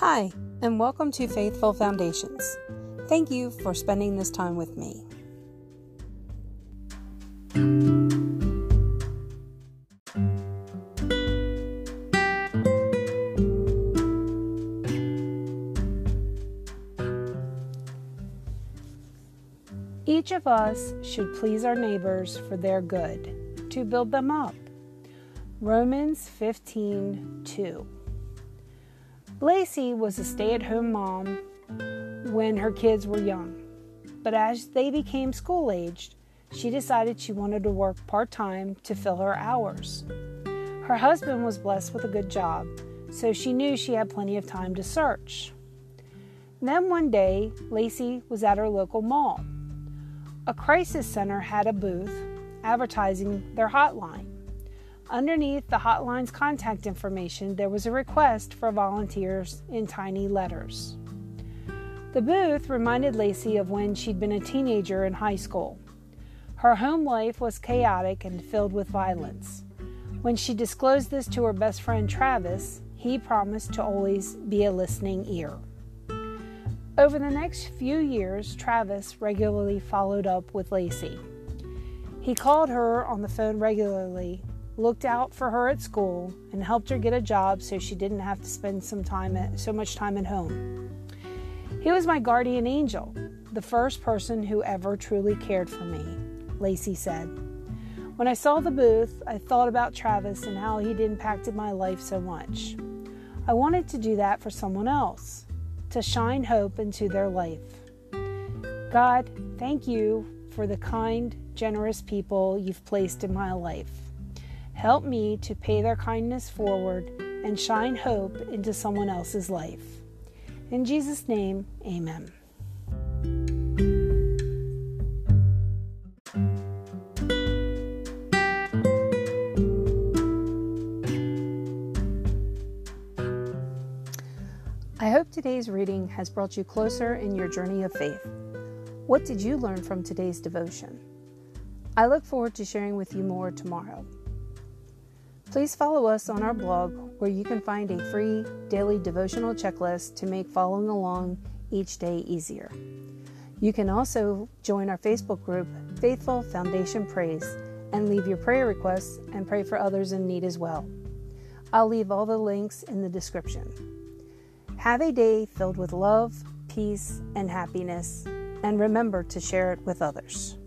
Hi, and welcome to Faithful Foundations. Thank you for spending this time with me. Each of us should please our neighbors for their good, to build them up. Romans 15 2. Lacey was a stay at home mom when her kids were young, but as they became school aged, she decided she wanted to work part time to fill her hours. Her husband was blessed with a good job, so she knew she had plenty of time to search. Then one day, Lacey was at her local mall. A crisis center had a booth advertising their hotline. Underneath the hotline's contact information, there was a request for volunteers in tiny letters. The booth reminded Lacey of when she'd been a teenager in high school. Her home life was chaotic and filled with violence. When she disclosed this to her best friend Travis, he promised to always be a listening ear. Over the next few years, Travis regularly followed up with Lacey. He called her on the phone regularly, looked out for her at school, and helped her get a job so she didn't have to spend some time at, so much time at home. He was my guardian angel, the first person who ever truly cared for me, Lacey said. When I saw the booth, I thought about Travis and how he'd impacted my life so much. I wanted to do that for someone else to shine hope into their life. God, thank you for the kind, generous people you've placed in my life. Help me to pay their kindness forward and shine hope into someone else's life. In Jesus' name, amen. I hope today's reading has brought you closer in your journey of faith. What did you learn from today's devotion? I look forward to sharing with you more tomorrow. Please follow us on our blog where you can find a free daily devotional checklist to make following along each day easier. You can also join our Facebook group, Faithful Foundation Praise, and leave your prayer requests and pray for others in need as well. I'll leave all the links in the description. Have a day filled with love, peace, and happiness, and remember to share it with others.